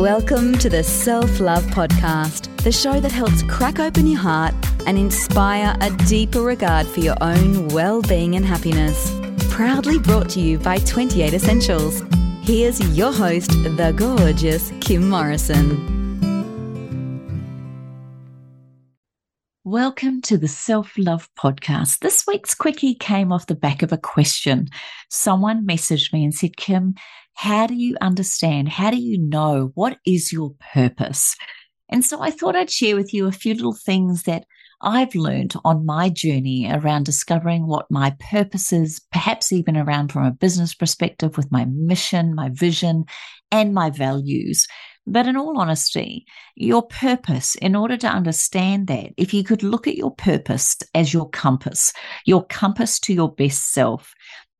Welcome to the Self Love Podcast, the show that helps crack open your heart and inspire a deeper regard for your own well being and happiness. Proudly brought to you by 28 Essentials. Here's your host, the gorgeous Kim Morrison. Welcome to the Self Love Podcast. This week's quickie came off the back of a question. Someone messaged me and said, Kim, how do you understand? How do you know what is your purpose? And so I thought I'd share with you a few little things that I've learned on my journey around discovering what my purpose is, perhaps even around from a business perspective with my mission, my vision, and my values. But in all honesty, your purpose, in order to understand that, if you could look at your purpose as your compass, your compass to your best self,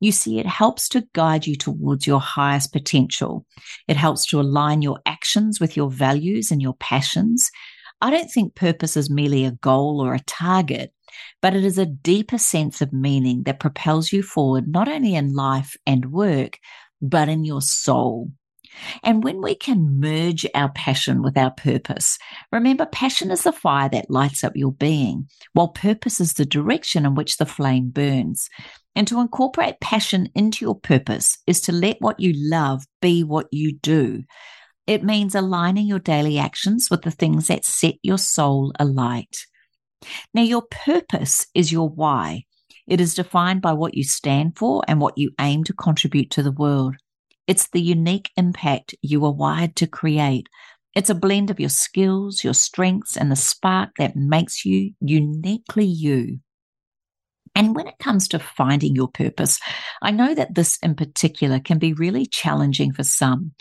you see, it helps to guide you towards your highest potential. It helps to align your actions with your values and your passions. I don't think purpose is merely a goal or a target, but it is a deeper sense of meaning that propels you forward, not only in life and work, but in your soul. And when we can merge our passion with our purpose, remember, passion is the fire that lights up your being, while purpose is the direction in which the flame burns. And to incorporate passion into your purpose is to let what you love be what you do. It means aligning your daily actions with the things that set your soul alight. Now, your purpose is your why. It is defined by what you stand for and what you aim to contribute to the world. It's the unique impact you are wired to create. It's a blend of your skills, your strengths, and the spark that makes you uniquely you. And when it comes to finding your purpose, I know that this in particular can be really challenging for some.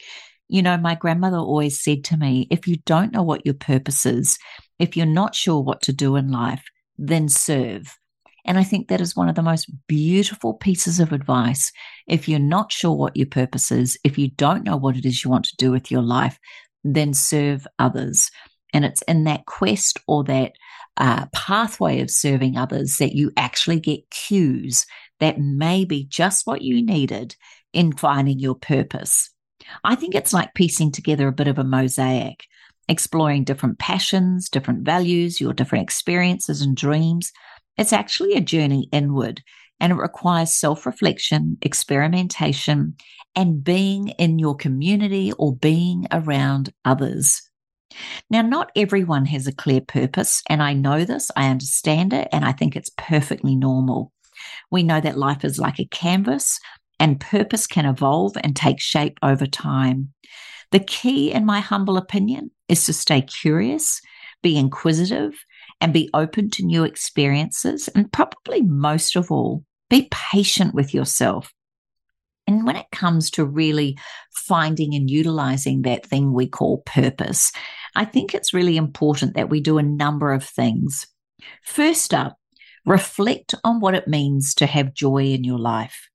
You know, my grandmother always said to me, if you don't know what your purpose is, if you're not sure what to do in life, then serve. And I think that is one of the most beautiful pieces of advice. If you're not sure what your purpose is, if you don't know what it is you want to do with your life, then serve others. And it's in that quest or that uh, pathway of serving others that you actually get cues that may be just what you needed in finding your purpose. I think it's like piecing together a bit of a mosaic, exploring different passions, different values, your different experiences and dreams. It's actually a journey inward and it requires self reflection, experimentation, and being in your community or being around others. Now, not everyone has a clear purpose, and I know this, I understand it, and I think it's perfectly normal. We know that life is like a canvas, and purpose can evolve and take shape over time. The key, in my humble opinion, is to stay curious, be inquisitive, and be open to new experiences, and probably most of all, be patient with yourself. And when it comes to really finding and utilizing that thing we call purpose, I think it's really important that we do a number of things. First up, reflect on what it means to have joy in your life.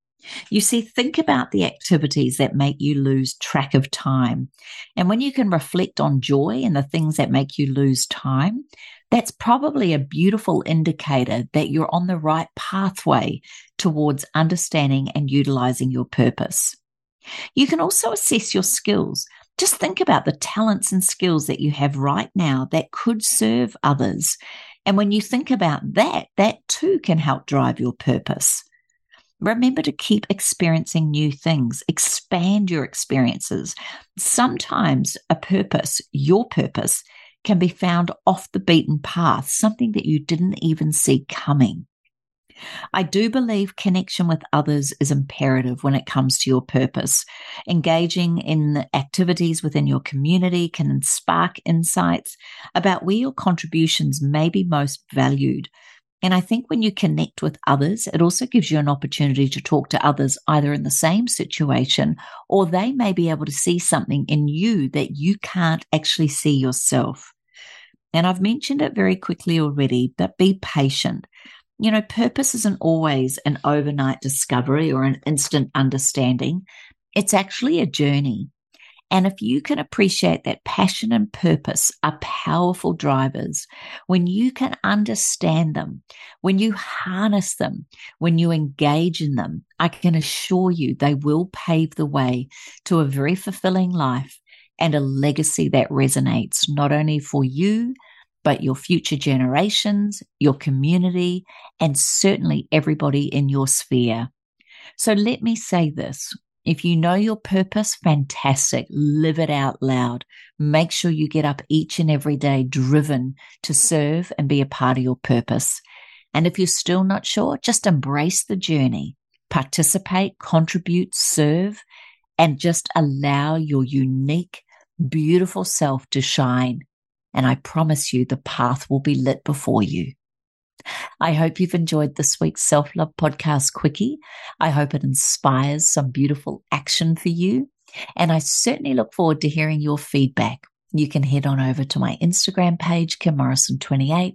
You see, think about the activities that make you lose track of time. And when you can reflect on joy and the things that make you lose time, that's probably a beautiful indicator that you're on the right pathway towards understanding and utilizing your purpose. You can also assess your skills. Just think about the talents and skills that you have right now that could serve others. And when you think about that, that too can help drive your purpose. Remember to keep experiencing new things, expand your experiences. Sometimes a purpose, your purpose, can be found off the beaten path, something that you didn't even see coming. I do believe connection with others is imperative when it comes to your purpose. Engaging in activities within your community can spark insights about where your contributions may be most valued. And I think when you connect with others, it also gives you an opportunity to talk to others either in the same situation or they may be able to see something in you that you can't actually see yourself. And I've mentioned it very quickly already, but be patient. You know, purpose isn't always an overnight discovery or an instant understanding. It's actually a journey. And if you can appreciate that passion and purpose are powerful drivers, when you can understand them, when you harness them, when you engage in them, I can assure you they will pave the way to a very fulfilling life and a legacy that resonates not only for you, but your future generations, your community, and certainly everybody in your sphere. So let me say this. If you know your purpose, fantastic. Live it out loud. Make sure you get up each and every day driven to serve and be a part of your purpose. And if you're still not sure, just embrace the journey, participate, contribute, serve, and just allow your unique, beautiful self to shine. And I promise you the path will be lit before you. I hope you've enjoyed this week's Self Love Podcast Quickie. I hope it inspires some beautiful action for you. And I certainly look forward to hearing your feedback. You can head on over to my Instagram page, Kim Morrison28,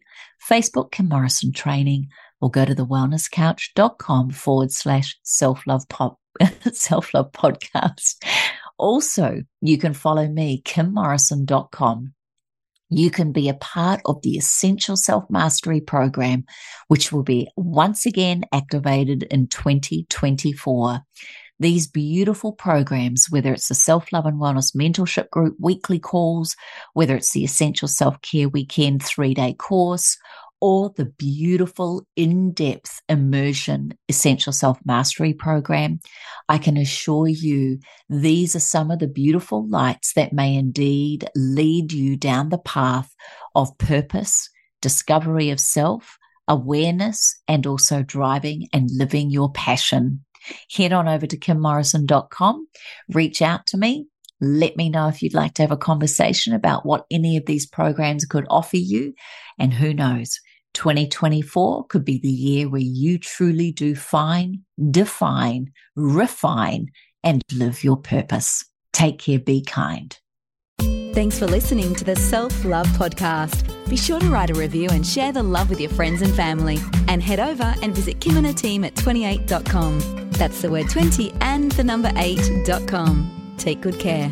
Facebook, Kim Morrison Training, or go to the wellnesscouch.com forward slash self love pop, self love podcast. Also, you can follow me, kimmorrison.com you can be a part of the Essential Self Mastery Program, which will be once again activated in 2024. These beautiful programs, whether it's the Self Love and Wellness Mentorship Group weekly calls, whether it's the Essential Self Care Weekend three day course, or the beautiful in-depth immersion essential self-mastery program, I can assure you these are some of the beautiful lights that may indeed lead you down the path of purpose, discovery of self, awareness, and also driving and living your passion. Head on over to kimmorrison.com, reach out to me, let me know if you'd like to have a conversation about what any of these programs could offer you. And who knows, 2024 could be the year where you truly do find, define, refine, and live your purpose. Take care, be kind. Thanks for listening to the Self Love Podcast. Be sure to write a review and share the love with your friends and family. And head over and visit Kim and her team at twenty8.com. That's the word 20 and the number 8.com. Take good care.